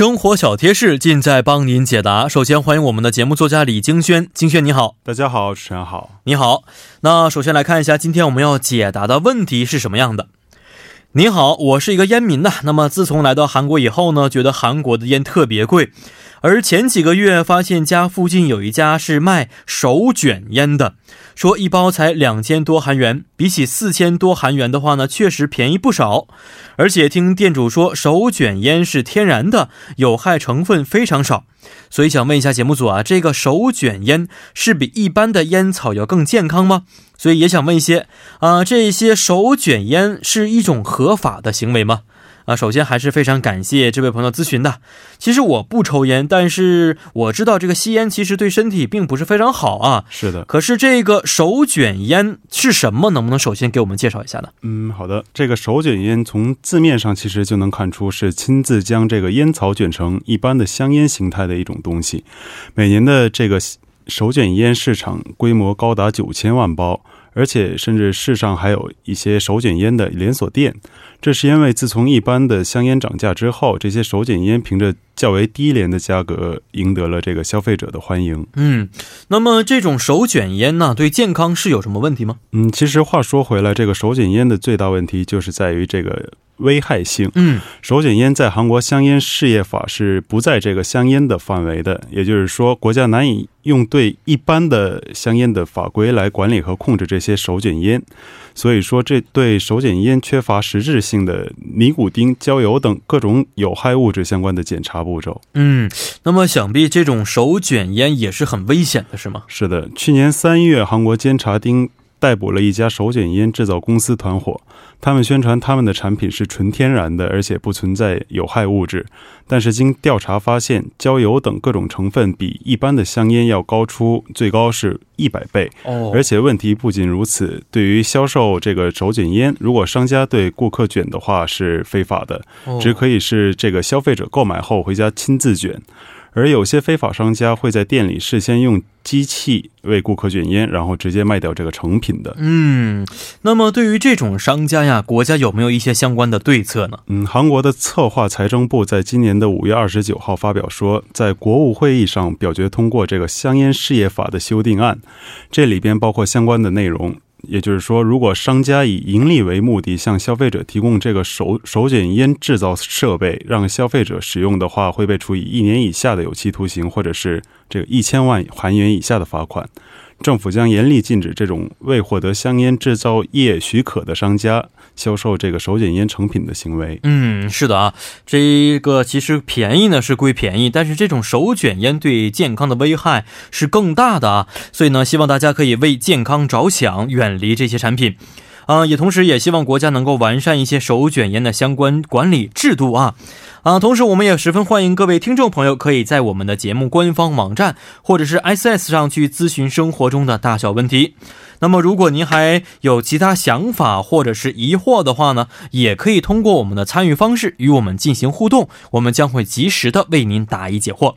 生活小贴士尽在帮您解答。首先欢迎我们的节目作家李京轩，京轩你好，大家好，主持人好，你好。那首先来看一下今天我们要解答的问题是什么样的。你好，我是一个烟民呐。那么自从来到韩国以后呢，觉得韩国的烟特别贵。而前几个月发现家附近有一家是卖手卷烟的，说一包才两千多韩元，比起四千多韩元的话呢，确实便宜不少。而且听店主说，手卷烟是天然的，有害成分非常少。所以想问一下节目组啊，这个手卷烟是比一般的烟草要更健康吗？所以也想问一些啊，这些手卷烟是一种合法的行为吗？啊，首先还是非常感谢这位朋友咨询的。其实我不抽烟，但是我知道这个吸烟其实对身体并不是非常好啊。是的。可是这个手卷烟是什么？能不能首先给我们介绍一下呢？嗯，好的。这个手卷烟从字面上其实就能看出是亲自将这个烟草卷成一般的香烟形态的一种东西。每年的这个手卷烟市场规模高达九千万包。而且，甚至世上还有一些手卷烟的连锁店。这是因为自从一般的香烟涨价之后，这些手卷烟凭着较为低廉的价格赢得了这个消费者的欢迎。嗯，那么这种手卷烟呢，对健康是有什么问题吗？嗯，其实话说回来，这个手卷烟的最大问题就是在于这个。危害性。嗯，手卷烟在韩国香烟事业法是不在这个香烟的范围的，也就是说，国家难以用对一般的香烟的法规来管理和控制这些手卷烟，所以说这对手卷烟缺乏实质性的尼古丁、焦油等各种有害物质相关的检查步骤。嗯，那么想必这种手卷烟也是很危险的，是吗？是的，去年三月，韩国监察厅。逮捕了一家手卷烟制造公司团伙，他们宣传他们的产品是纯天然的，而且不存在有害物质。但是经调查发现，焦油等各种成分比一般的香烟要高出最高是一百倍。哦，而且问题不仅如此，对于销售这个手卷烟，如果商家对顾客卷的话是非法的，只可以是这个消费者购买后回家亲自卷。而有些非法商家会在店里事先用机器为顾客卷烟，然后直接卖掉这个成品的。嗯，那么对于这种商家呀，国家有没有一些相关的对策呢？嗯，韩国的策划财政部在今年的五月二十九号发表说，在国务会议上表决通过这个香烟事业法的修订案，这里边包括相关的内容。也就是说，如果商家以盈利为目的向消费者提供这个手手卷烟制造设备，让消费者使用的话，会被处以一年以下的有期徒刑，或者是这个一千万韩元以下的罚款。政府将严厉禁止这种未获得香烟制造业许可的商家销售这个手卷烟成品的行为。嗯，是的啊，这个其实便宜呢是归便宜，但是这种手卷烟对健康的危害是更大的啊，所以呢，希望大家可以为健康着想，远离这些产品。啊，也同时也希望国家能够完善一些手卷烟的相关管理制度啊。啊，同时我们也十分欢迎各位听众朋友可以在我们的节目官方网站或者是 S S 上去咨询生活中的大小问题。那么，如果您还有其他想法或者是疑惑的话呢，也可以通过我们的参与方式与我们进行互动，我们将会及时的为您答疑解惑。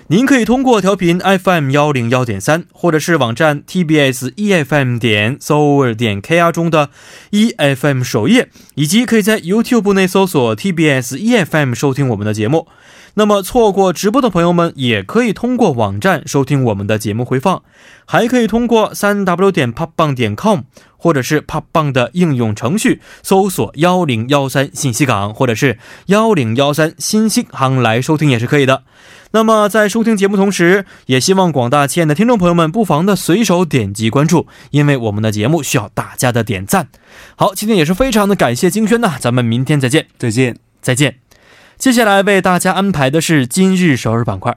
您可以通过调频 FM 幺零幺点三，或者是网站 TBS EFM 点 SO 点 KR 中的 EFM 首页，以及可以在 YouTube 内搜索 TBS EFM 收听我们的节目。那么错过直播的朋友们，也可以通过网站收听我们的节目回放，还可以通过三 W 点 popbang 点 com。或者是 Pop 棒的应用程序搜索幺零幺三信息港，或者是幺零幺三新星行来收听也是可以的。那么在收听节目同时，也希望广大亲爱的听众朋友们不妨的随手点击关注，因为我们的节目需要大家的点赞。好，今天也是非常的感谢金轩呐，咱们明天再见，再见，再见。接下来为大家安排的是今日首尔板块。